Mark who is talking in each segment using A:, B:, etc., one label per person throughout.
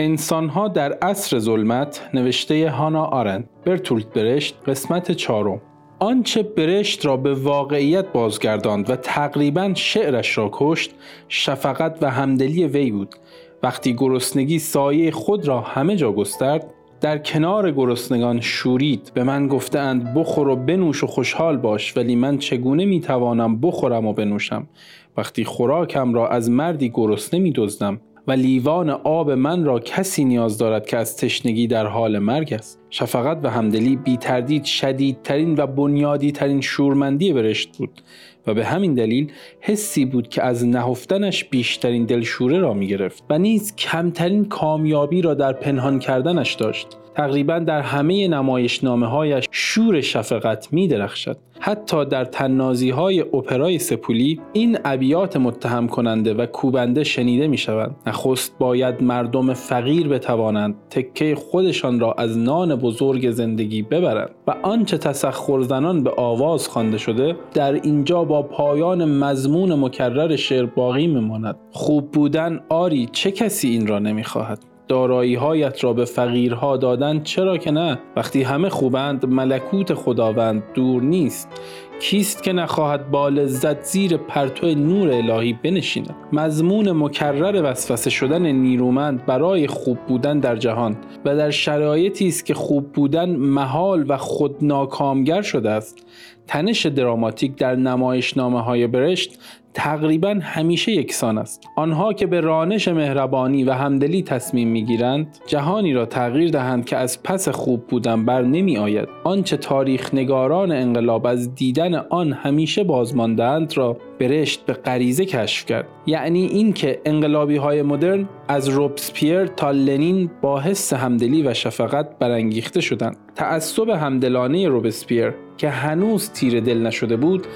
A: انسانها در عصر ظلمت نوشته هانا آرند برتولت برشت قسمت چهارم. آنچه برشت را به واقعیت بازگرداند و تقریبا شعرش را کشت شفقت و همدلی وی بود. وقتی گرسنگی سایه خود را همه جا گسترد در کنار گرسنگان شورید. به من گفتند بخور و بنوش و خوشحال باش ولی من چگونه می‌توانم بخورم و بنوشم؟ وقتی خوراکم را از مردی گرسنه میدزدم و لیوان آب من را کسی نیاز دارد که از تشنگی در حال مرگ است. شفقت و همدلی بی تردید شدیدترین و بنیادی ترین شورمندی برشت بود و به همین دلیل حسی بود که از نهفتنش بیشترین دلشوره را می گرفت و نیز کمترین کامیابی را در پنهان کردنش داشت. تقریبا در همه نمایشنامه هایش شور شفقت می درخشد. حتی در تنازی های اپرای سپولی این ابیات متهم کننده و کوبنده شنیده می شوند. نخست باید مردم فقیر بتوانند تکه خودشان را از نان بزرگ زندگی ببرند و آنچه تسخر زنان به آواز خوانده شده در اینجا با پایان مضمون مکرر شعر باقی میماند خوب بودن آری چه کسی این را نمی‌خواهد دارایی هایت را به فقیرها دادن چرا که نه؟ وقتی همه خوبند ملکوت خداوند دور نیست. کیست که نخواهد با لذت زیر پرتو نور الهی بنشیند؟ مضمون مکرر وسوسه شدن نیرومند برای خوب بودن در جهان و در شرایطی است که خوب بودن محال و خود ناکامگر شده است. تنش دراماتیک در نمایشنامه های برشت تقریبا همیشه یکسان است. آنها که به رانش مهربانی و همدلی تصمیم می‌گیرند جهانی را تغییر دهند که از پس خوب بودن بر نمی آید آنچه تاریخ نگاران انقلاب از دیدن آن همیشه بازماندهاند را برشت به غریزه کشف کرد. یعنی اینکه انقلابی های مدرن از روبسپیر تا لنین با حس همدلی و شفقت برانگیخته شدند. تعصب همدلانه روبسپیر که هنوز تیر دل نشده بود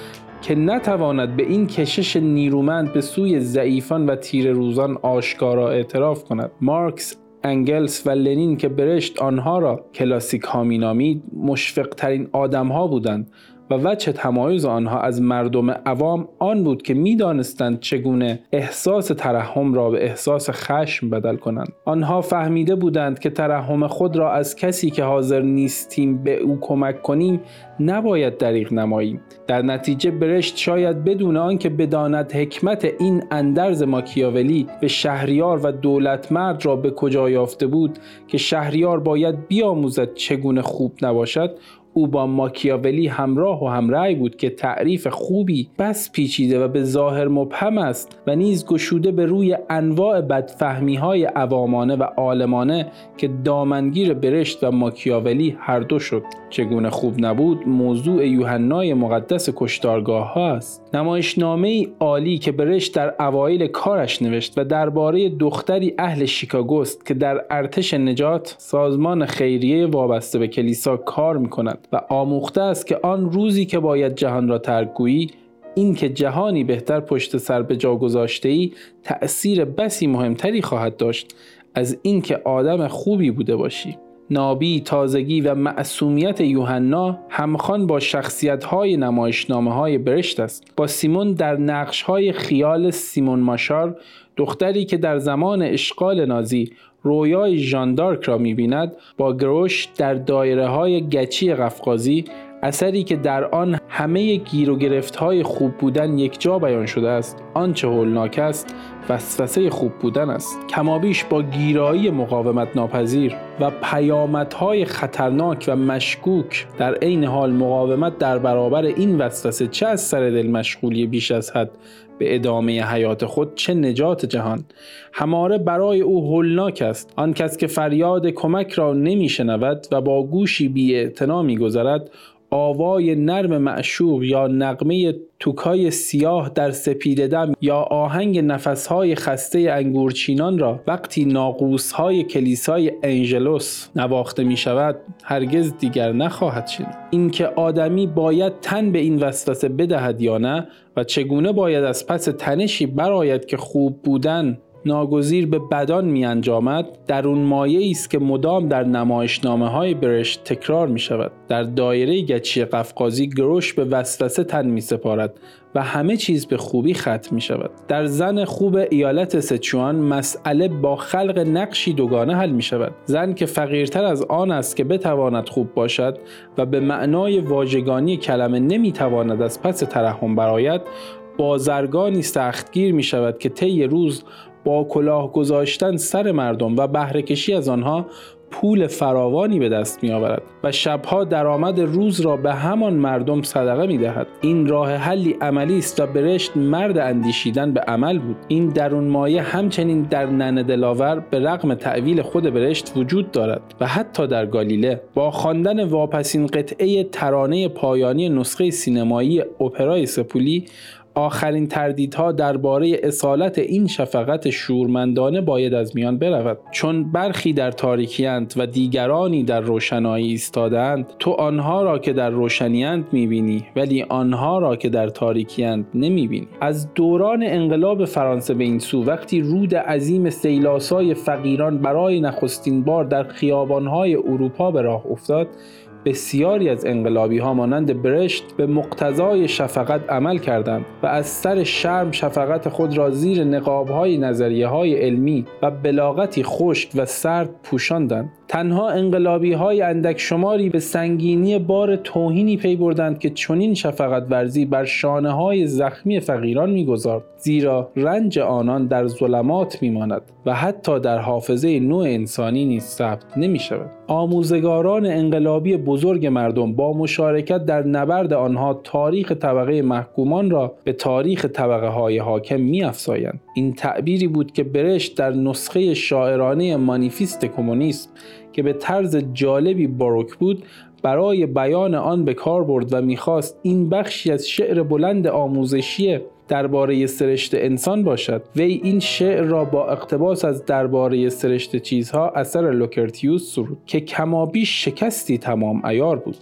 A: که نتواند به این کشش نیرومند به سوی ضعیفان و تیر روزان آشکارا اعتراف کند. مارکس انگلس و لنین که برشت آنها را کلاسیک ها مینامید مشفق ترین آدم ها بودند و وجه تمایز آنها از مردم عوام آن بود که می‌دانستند چگونه احساس ترحم را به احساس خشم بدل کنند. آنها فهمیده بودند که ترحم خود را از کسی که حاضر نیستیم به او کمک کنیم نباید دریغ نماییم. در نتیجه برشت شاید بدون آنکه بداند حکمت این اندرز ماکیاولی به شهریار و دولت مرد را به کجا یافته بود که شهریار باید بیاموزد چگونه خوب نباشد او با ماکیاولی همراه و همرأی بود که تعریف خوبی بس پیچیده و به ظاهر مبهم است و نیز گشوده به روی انواع بدفهمی های عوامانه و عالمانه که دامنگیر برشت و ماکیاولی هر دو شد. چگونه خوب نبود موضوع یوحنای مقدس کشتارگاه ها است. نمایشنامه ای عالی که برشت در اوایل کارش نوشت و درباره دختری اهل شیکاگوست که در ارتش نجات سازمان خیریه وابسته به کلیسا کار می کند و آموخته است که آن روزی که باید جهان را ترک گویی این که جهانی بهتر پشت سر به جا گذاشته ای تأثیر بسی مهمتری خواهد داشت از اینکه آدم خوبی بوده باشی نابی، تازگی و معصومیت یوحنا همخوان با شخصیت های نمایشنامه های برشت است. با سیمون در نقش های خیال سیمون ماشار دختری که در زمان اشغال نازی رویای ژاندارک را می‌بیند با گروش در دایره های گچی قفقازی اثری که در آن همه گیر و گرفت خوب بودن یک جا بیان شده است. آنچه هولناک است وسوسه خوب بودن است. کمابیش با گیرایی مقاومت ناپذیر و پیامدهای خطرناک و مشکوک در عین حال مقاومت در برابر این وسوسه چه از سر دل مشغولی بیش از حد به ادامه حیات خود چه نجات جهان؟ هماره برای او هولناک است. آن کس که فریاد کمک را نمیشنود و با گوشی بی میگذرد آوای نرم معشوق یا نقمه توکای سیاه در سپید دم یا آهنگ نفسهای خسته انگورچینان را وقتی ناقوسهای کلیسای انجلوس نواخته می شود هرگز دیگر نخواهد شنید. اینکه آدمی باید تن به این وسوسه بدهد یا نه و چگونه باید از پس تنشی براید که خوب بودن ناگزیر به بدان می انجامد در اون مایه است که مدام در نمایشنامه های برشت تکرار می شود در دایره گچی قفقازی گروش به وسوسه تن می سپارد و همه چیز به خوبی ختم می شود. در زن خوب ایالت سچوان مسئله با خلق نقشی دوگانه حل می شود. زن که فقیرتر از آن است که بتواند خوب باشد و به معنای واژگانی کلمه نمی تواند از پس ترحم برآید بازرگانی سختگیر می شود که طی روز با کلاه گذاشتن سر مردم و بهره کشی از آنها پول فراوانی به دست می آورد و شبها درآمد روز را به همان مردم صدقه می دهد. این راه حلی عملی است و برشت مرد اندیشیدن به عمل بود این درون مایه همچنین در نن دلاور به رغم تعویل خود برشت وجود دارد و حتی در گالیله با خواندن واپسین قطعه ترانه پایانی نسخه سینمایی اپرای سپولی آخرین تردیدها درباره اصالت این شفقت شورمندانه باید از میان برود. چون برخی در تاریکیند و دیگرانی در روشنایی ایستادند تو آنها را که در روشنیند می‌بینی ولی آنها را که در تاریکیند نمی‌بینی. از دوران انقلاب فرانسه به این سو وقتی رود عظیم سیلاسای فقیران برای نخستین بار در خیابانهای اروپا به راه افتاد بسیاری از انقلابی ها مانند برشت به مقتضای شفقت عمل کردند و از سر شرم شفقت خود را زیر نقاب های نظریه های علمی و بلاغتی خشک و سرد پوشاندند. تنها انقلابی های اندک شماری به سنگینی بار توهینی پی بردند که چنین شفقت ورزی بر شانه های زخمی فقیران می‌گذارد زیرا رنج آنان در ظلمات میماند و حتی در حافظه نوع انسانی نیز ثبت نمی شود. آموزگاران انقلابی بزرگ مردم با مشارکت در نبرد آنها تاریخ طبقه محکومان را به تاریخ طبقه های حاکم می. این تعبیری بود که برشت در نسخه شاعرانه مانیفیست کمونیسم که به طرز جالبی باروک بود برای بیان آن به کار برد و می‌خواست این بخشی از شعر بلند آموزشی درباره سرشت انسان باشد. وی این شعر را با اقتباس از درباره سرشت چیزها اثر لوکرتیوس سرود که کمابیش شکستی تمام ایار بود.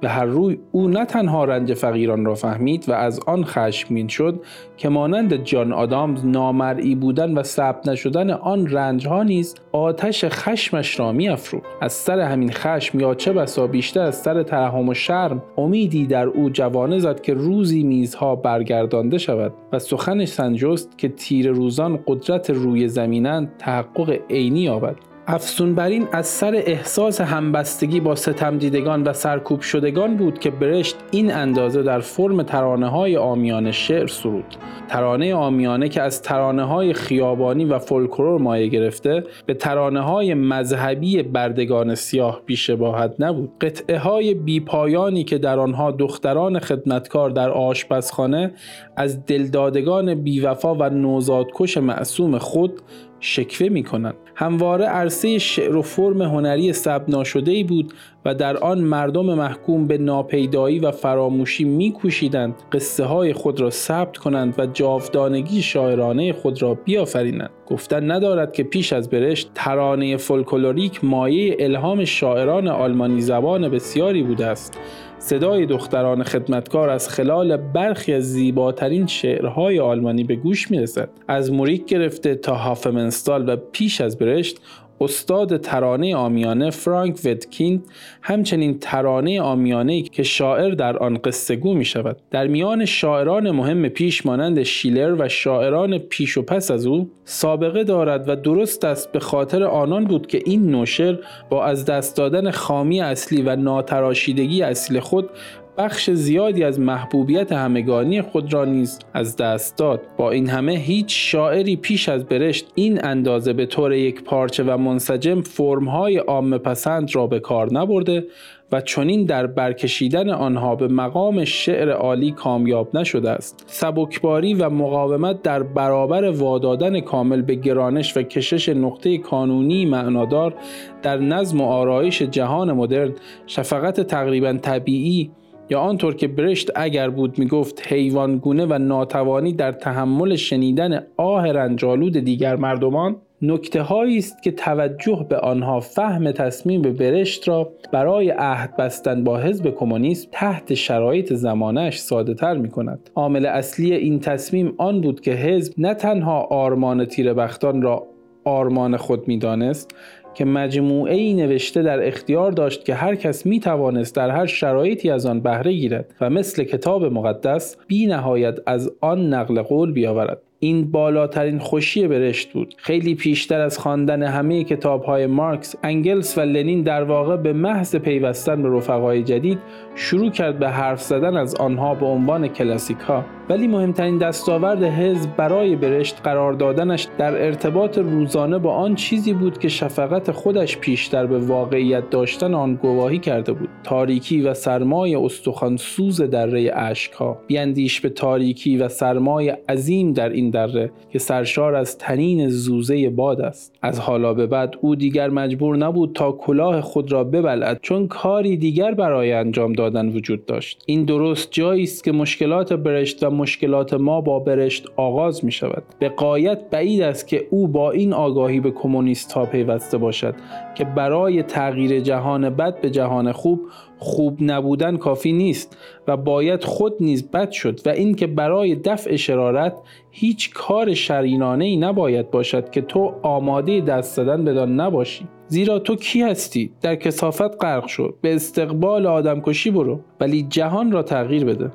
A: به هر روی او نه تنها رنج فقیران را فهمید و از آن خشمگین شد که مانند جان آدامز نامرئی بودن و ثبت نشدن آن رنج ها نیز آتش خشمش را میافروخت. از سر همین خشم یا چه بسا بیشتر از سر ترحم و شرم امیدی در او جوانه زد که روزی میزها برگردانده شود و سخنش سنجست که تیر روزان قدرت روی زمینند تحقق عینی یابد. افسون بر این از سر احساس همبستگی با ستم دیدگان و سرکوب شدگان بود که برشت این اندازه در فرم ترانه های آمیانه شعر سرود. ترانه آمیانه که از ترانه های خیابانی و فولکلور مایه گرفته به ترانه های مذهبی بردگان سیاه بیشباهت نبود. قطعه های بیپایانی که در آنها دختران خدمتکار در آشپزخانه از دلدادگان بیوفا و نوزادکش معصوم خود شکوه می کنند. همواره عرصه شعر و فرم هنری سب ناشده ای بود و در آن مردم محکوم به ناپیدایی و فراموشی میکوشیدند. قصه های خود را ثبت کنند و جاودانگی شاعرانه خود را بیافرینند. گفتن ندارد که پیش از برشت ترانه فولکلوریک مایه الهام شاعران آلمانی زبان بسیاری بوده است. صدای دختران خدمتکار از خلال برخی از زیباترین شعرهای آلمانی به گوش می رسد. از موریک گرفته تا هافمنستال و پیش از برشت استاد ترانه آمیانه فرانک ودکیند همچنین ترانه آمیانه که شاعر در آن قصه گو می شود در میان شاعران مهم پیش مانند شیلر و شاعران پیش و پس از او سابقه دارد و درست است به خاطر آنان بود که این نوشر با از دست دادن خامی اصلی و ناتراشیدگی اصلی خود بخش زیادی از محبوبیت همگانی خود را نیز از دست داد. با این همه هیچ شاعری پیش از برشت این اندازه به طور یک پارچه و منسجم فرمهای عام پسند را به کار نبرده و چنین در برکشیدن آنها به مقام شعر عالی کامیاب نشده است. سبکباری و مقاومت در برابر وادادن کامل به گرانش و کشش نقطه کانونی معنادار در نظم و آرایش جهان مدرن شفقت تقریبا طبیعی یا آنطور که برشت اگر بود می‌گفت حیوانگونه و ناتوانی در تحمل شنیدن آه رنجالود دیگر مردمان نکته هایی است که توجه به آنها فهم تصمیم برشت را برای عهد بستن با حزب کمونیست تحت شرایط زمانش ساده تر می کند. عامل اصلی این تصمیم آن بود که حزب نه تنها آرمان تیربختان را آرمان خود می دانست که مجموعه ای نوشته در اختیار داشت که هر کس می توانست در هر شرایطی از آن بهره گیرد و مثل کتاب مقدس بی نهایت از آن نقل قول بیاورد. این بالاترین خوشی برشت بود. خیلی پیشتر از خواندن همه کتاب های مارکس انگلس و لنین در واقع به محض پیوستن به رفقای جدید شروع کرد به حرف زدن از آنها به عنوان کلاسیک ها ولی مهمترین دستاورد حزب برای برشت قرار دادنش در ارتباط روزانه با آن چیزی بود که شفقت خودش پیشتر به واقعیت داشتن آن گواهی کرده بود. تاریکی و سرمای استخوان سوز دره ها بیاندیش به تاریکی و سرمای عظیم در این دره که سرشار از تنین زوزه باد است. از حالا به بعد او دیگر مجبور نبود تا کلاه خود را ببلد چون کاری دیگر برای انجام دادن وجود داشت. این درست جایی است که مشکلات برشت و مشکلات ما با برشت آغاز می شود به قایت بعید است که او با این آگاهی به کمونیست ها پیوسته باشد که برای تغییر جهان بد به جهان خوب خوب نبودن کافی نیست و باید خود نیز بد شد و اینکه برای دفع شرارت هیچ کار شرینانه ای نباید باشد که تو آماده دست زدن بدان نباشی. زیرا تو کی هستی؟ در کسافت غرق شد به استقبال آدمکشی برو. ولی جهان را تغییر بده.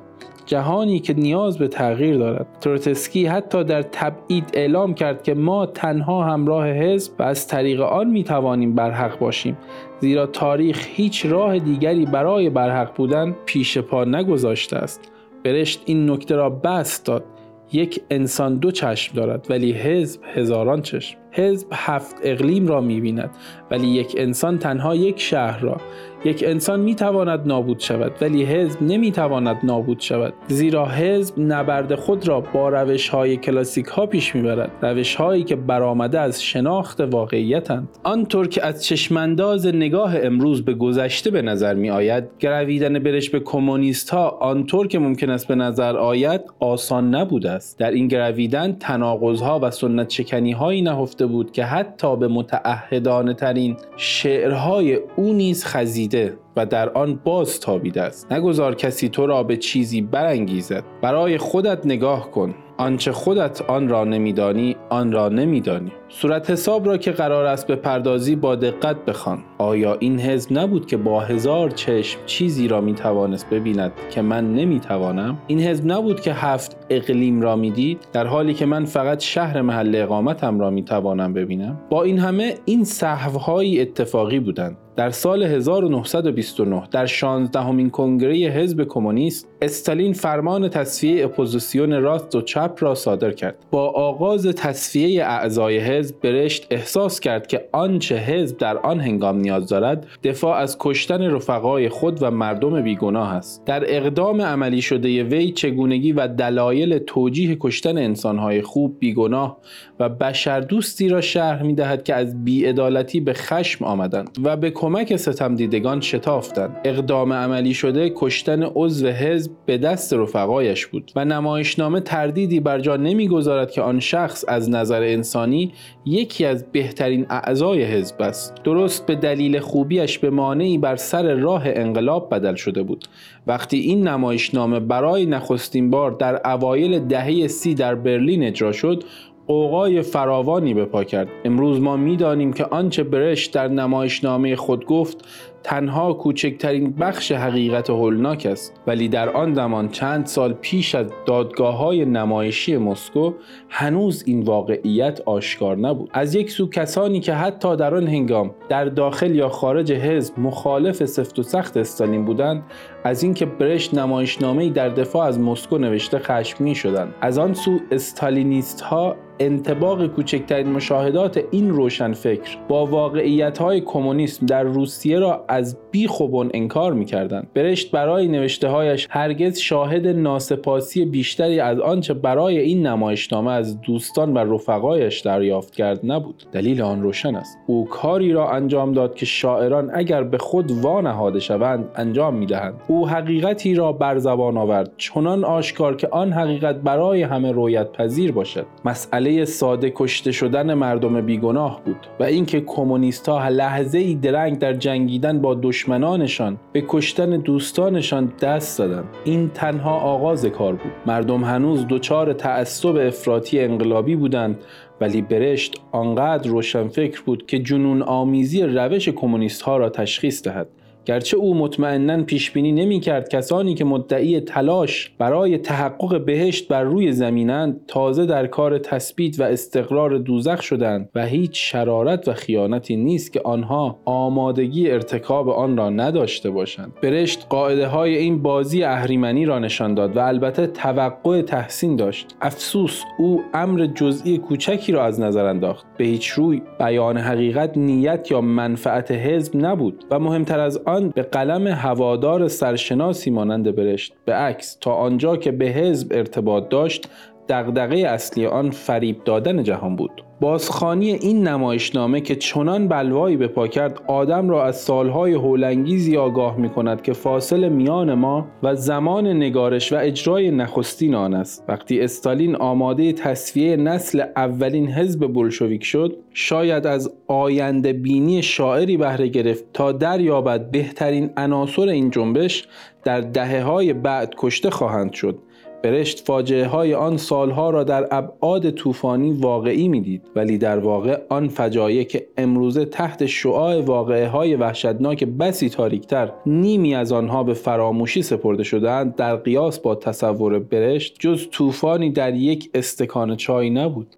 A: جهانی که نیاز به تغییر دارد. تروتسکی حتی در تبعید اعلام کرد که ما تنها همراه حزب و از طریق آن می توانیم برحق باشیم زیرا تاریخ هیچ راه دیگری برای برحق بودن پیش پا نگذاشته است. برشت این نکته را بست داد. یک انسان دو چشم دارد ولی حزب هزاران چشم. حزب هفت اقلیم را می بیند ولی یک انسان تنها یک شهر را. یک انسان می تواند نابود شود ولی حزب نمی تواند نابود شود. زیرا حزب نبرد خود را با روش های کلاسیک ها پیش می برد روش هایی که برآمده از شناخت واقعیتند آنطور که از چشمانداز نگاه امروز به گذشته به نظر می آید گرویدن برش به کمونیست ها آنطور که ممکن است به نظر آید آسان نبوده است. در این گرویدن تناقض ها و سنت شکنی هایی نهفته بود که حتی به متعهدانه ترین شعرهای او نیز خزیده و در آن باز تابیده است. نگذار کسی تو را به چیزی برانگیزد. برای خودت نگاه کن. آنچه خودت آن را نمیدانی آن را نمیدانی. صورت حساب را که قرار است به پردازی با دقت بخوان. آیا این حزب نبود که با هزار چشم چیزی را می توانست ببیند که من نمی توانم این حزب نبود که هفت اقلیم را می‌دید در حالی که من فقط شهر محل اقامتم را می توانم ببینم؟ با این همه این صحوهایی اتفاقی بودند. در سال 1929 در 16 همین کنگره حزب کمونیست استالین فرمان تصفیه اپوزیسیون راست و چپ را صادر کرد. با آغاز تصفیه اعضای حزب برشت احساس کرد که آنچه حزب در آن هنگام نیاز دارد دفاع از کشتن رفقای خود و مردم بیگناه است. در اقدام عملی شده وی چگونگی و دلایل توجیه کشتن انسانهای خوب بیگناه و بشردوستی را شرح می دهد که از بیعدالتی به خشم آمدند و به کمک ستم دیدگان شتافتند. اقدام عملی شده کشتن عضو حزب به دست رفقایش بود و نمایشنامه تردیدی بر جا نمی‌گذارد که آن شخص از نظر انسانی یکی از بهترین اعضای حزب است. درست به دلیل خوبیش به مانعی بر سر راه انقلاب بدل شده بود. وقتی این نمایشنامه برای نخستین بار در اوایل دهه سی در برلین اجرا شد قوقای فراوانی به پا کرد. امروز ما می‌دانیم که آنچه برش در نمایشنامه خود گفت تنها کوچکترین بخش حقیقت هولناک است ولی در آن زمان چند سال پیش از دادگاه های نمایشی مسکو هنوز این واقعیت آشکار نبود. از یک سو کسانی که حتی در آن هنگام در داخل یا خارج حزب مخالف سفت و سخت استالین بودند از اینکه برشت نمایشنامه‌ای در دفاع از مسکو نوشته خشمگین شدند. از آن سو استالینیست ها انتباق کوچکترین مشاهدات این روشن فکر با واقعیت های کمونیسم در روسیه را از بی خوبون انکار می‌کردند. برشت برای نوشته هایش هرگز شاهد ناسپاسی بیشتری از آنچه برای این نمایشنامه از دوستان و رفقایش دریافت کرد نبود. دلیل آن روشن است. او کاری را انجام داد که شاعران اگر به خود وانهاده شوند انجام می‌دهند. او حقیقتی را بر زبان آورد چنان آشکار که آن حقیقت برای همه رویت پذیر باشد. مسئله ساده کشته شدن مردم بیگناه بود و اینکه کمونیست ها لحظه ای درنگ در جنگیدن با دشمنانشان به کشتن دوستانشان دست دادند این تنها آغاز کار بود. مردم هنوز دچار تعصب افراطی انقلابی بودند ولی برشت آنقدر روشنفکر بود که جنون آمیزی روش کمونیست ها را تشخیص دهد. گرچه او مطمئنا پیش بینی نمی کرد کسانی که مدعی تلاش برای تحقق بهشت بر روی زمینند تازه در کار تثبیت و استقرار دوزخ شدند و هیچ شرارت و خیانتی نیست که آنها آمادگی ارتکاب آن را نداشته باشند. برشت قاعده های این بازی اهریمنی را نشان داد و البته توقع تحسین داشت. افسوس او امر جزئی کوچکی را از نظر انداخت. به هیچ روی بیان حقیقت نیت یا منفعت حزب نبود و مهمتر از به قلم هوادار سرشناسی مانند برشت به عکس تا آنجا که به حزب ارتباط داشت دغدغه اصلی آن فریب دادن جهان بود. بازخانی این نمایشنامه که چنان بلوایی به پا کرد آدم را از سالهای هولانگیزی آگاه می کند که فاصل میان ما و زمان نگارش و اجرای نخستین آن است. وقتی استالین آماده تصفیه نسل اولین حزب بلشویک شد شاید از آینده بینی شاعری بهره گرفت تا دریابد بهترین عناصر این جنبش در دهه های بعد کشته خواهند شد. برشت فاجعه های آن سالها را در ابعاد طوفانی واقعی می‌دید ولی در واقع آن فجایع که امروزه تحت‌الشعاع واقعه های وحشتناک بسی تاریکتر نیمی از آنها به فراموشی سپرده شدهاند در قیاس با تصور برشت جز طوفانی در یک استکان چای نبود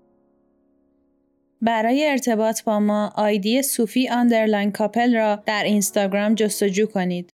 B: برای ارتباط با ما آیدی صوفی underline کاپل را در اینستاگرام جستجو کنید.